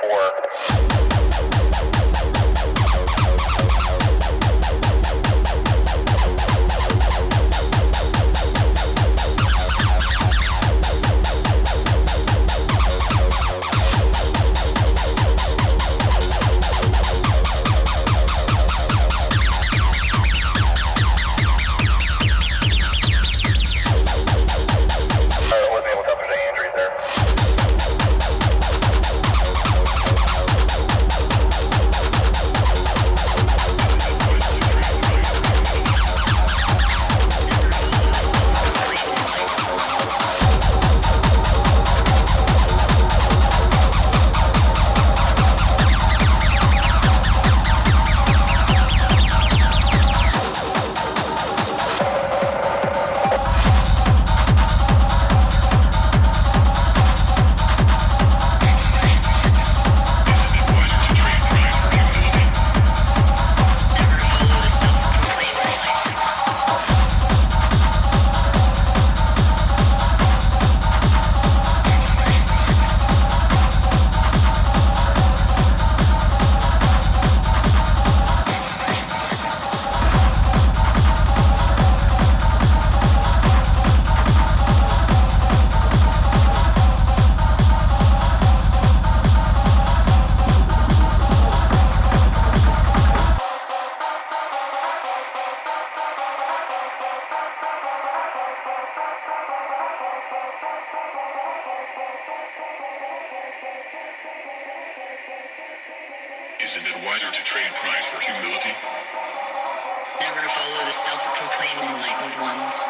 before. Oh,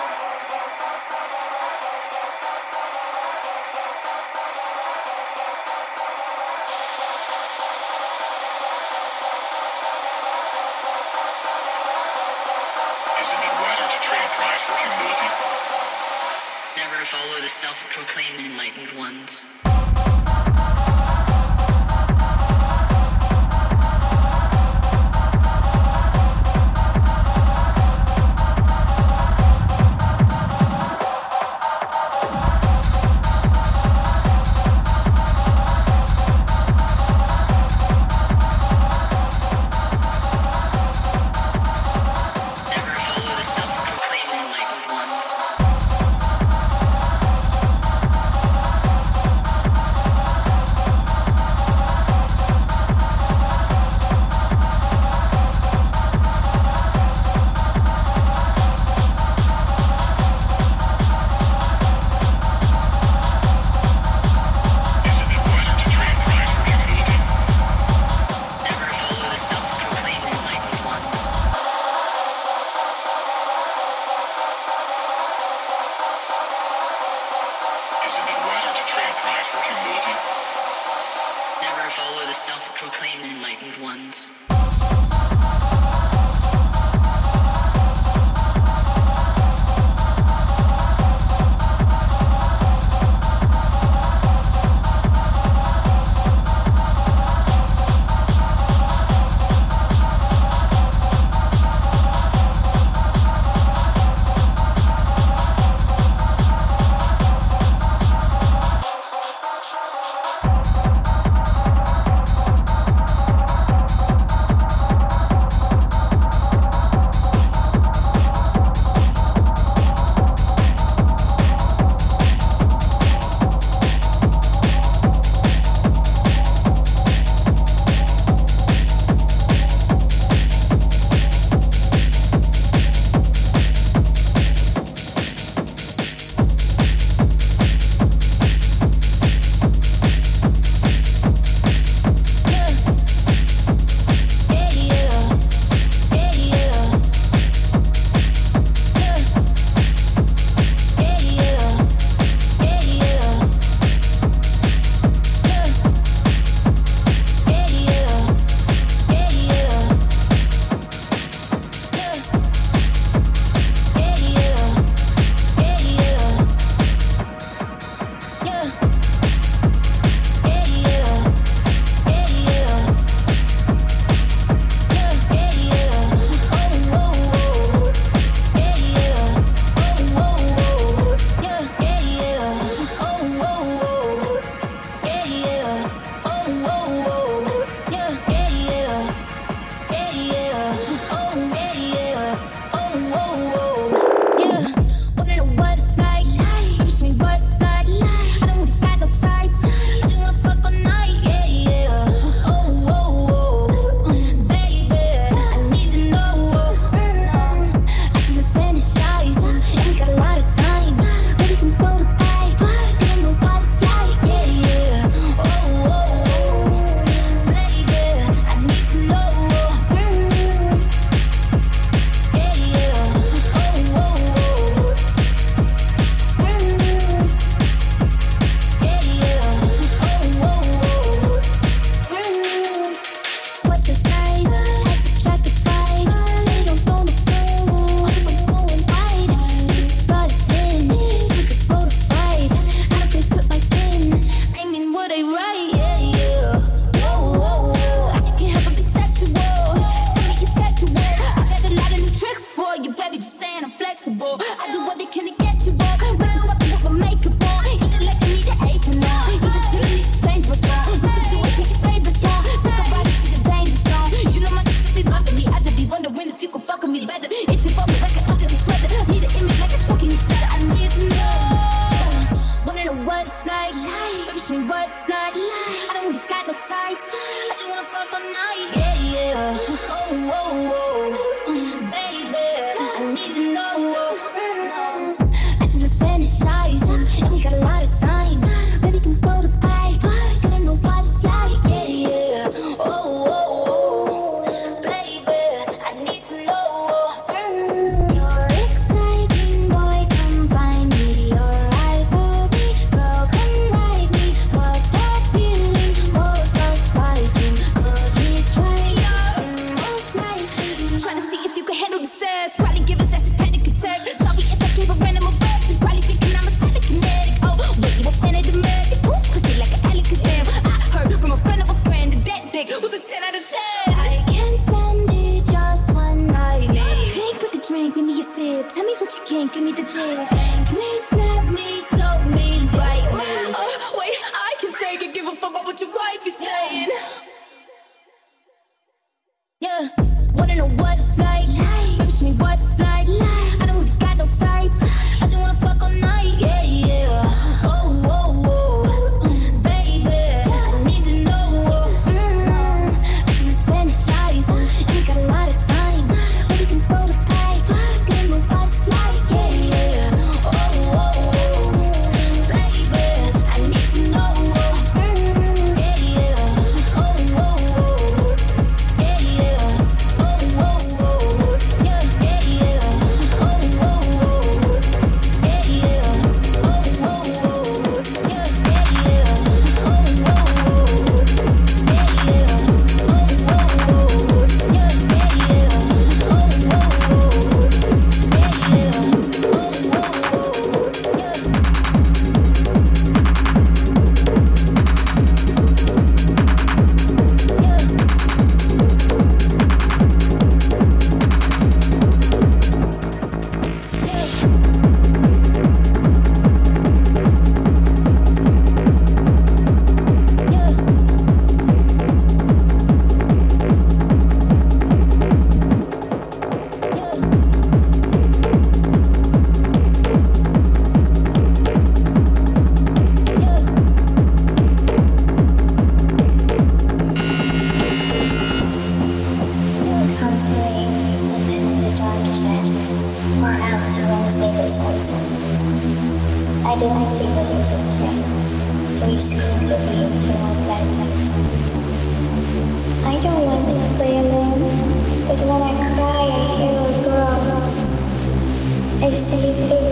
silly, silly.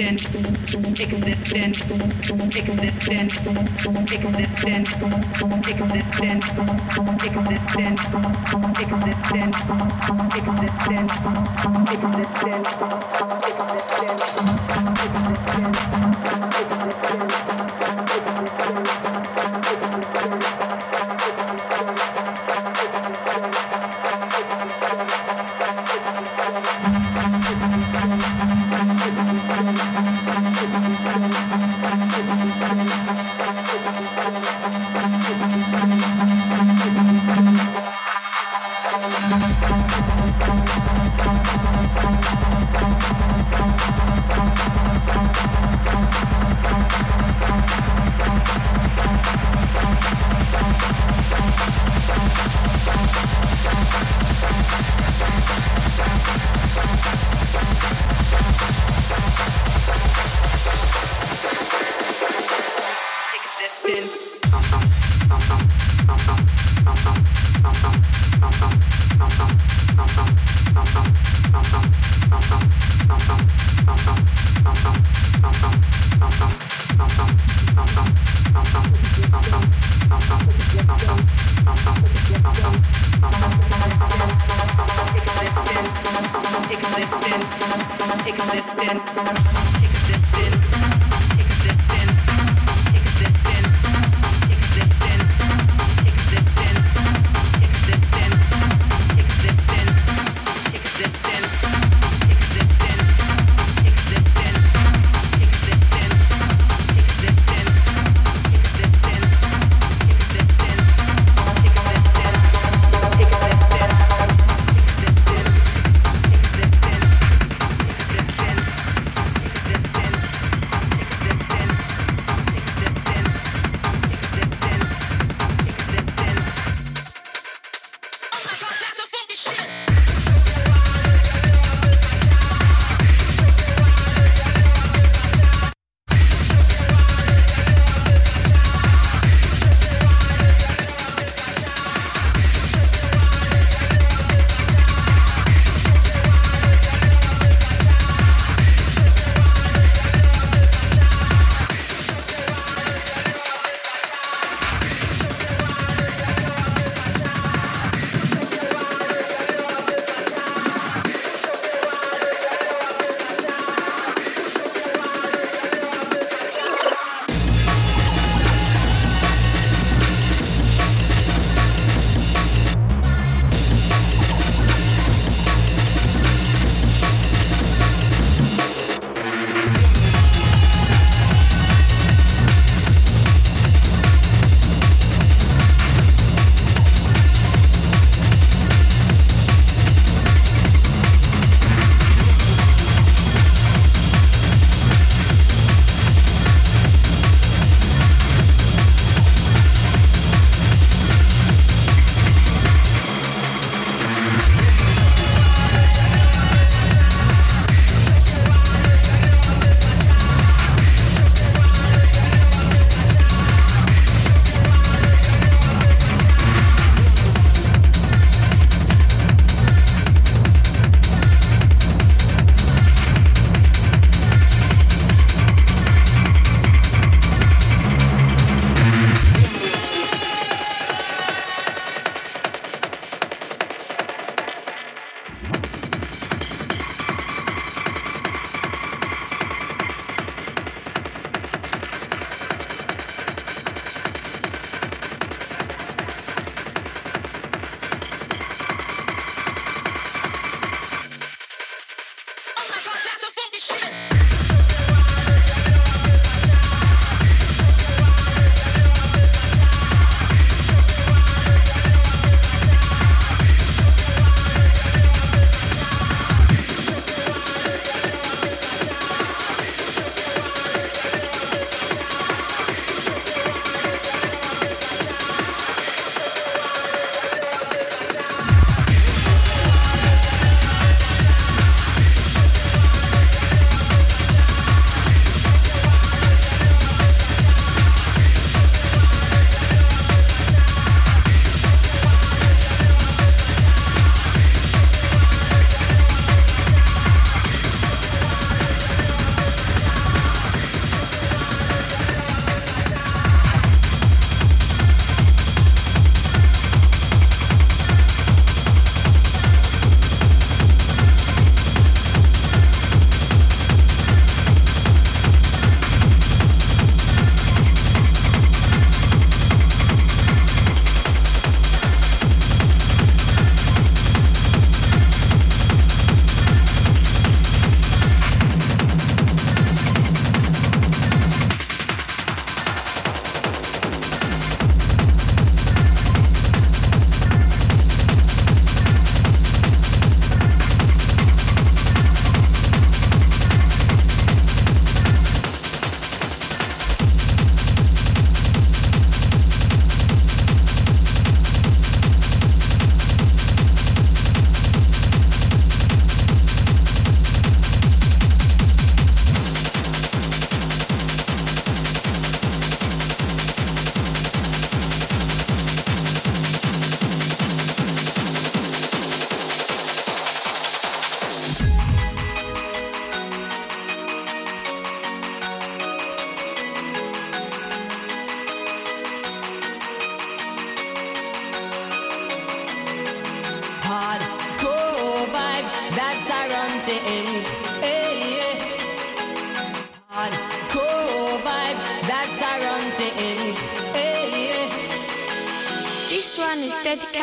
existence, existence, existence, existence, existence, existence, existence, existence,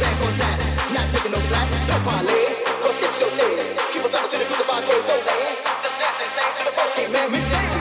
Not taking no slack. Parlay. Cause it's your day. Keep us up to the groove of our clothes, no land. Just dance insane to the funky Mary Jane.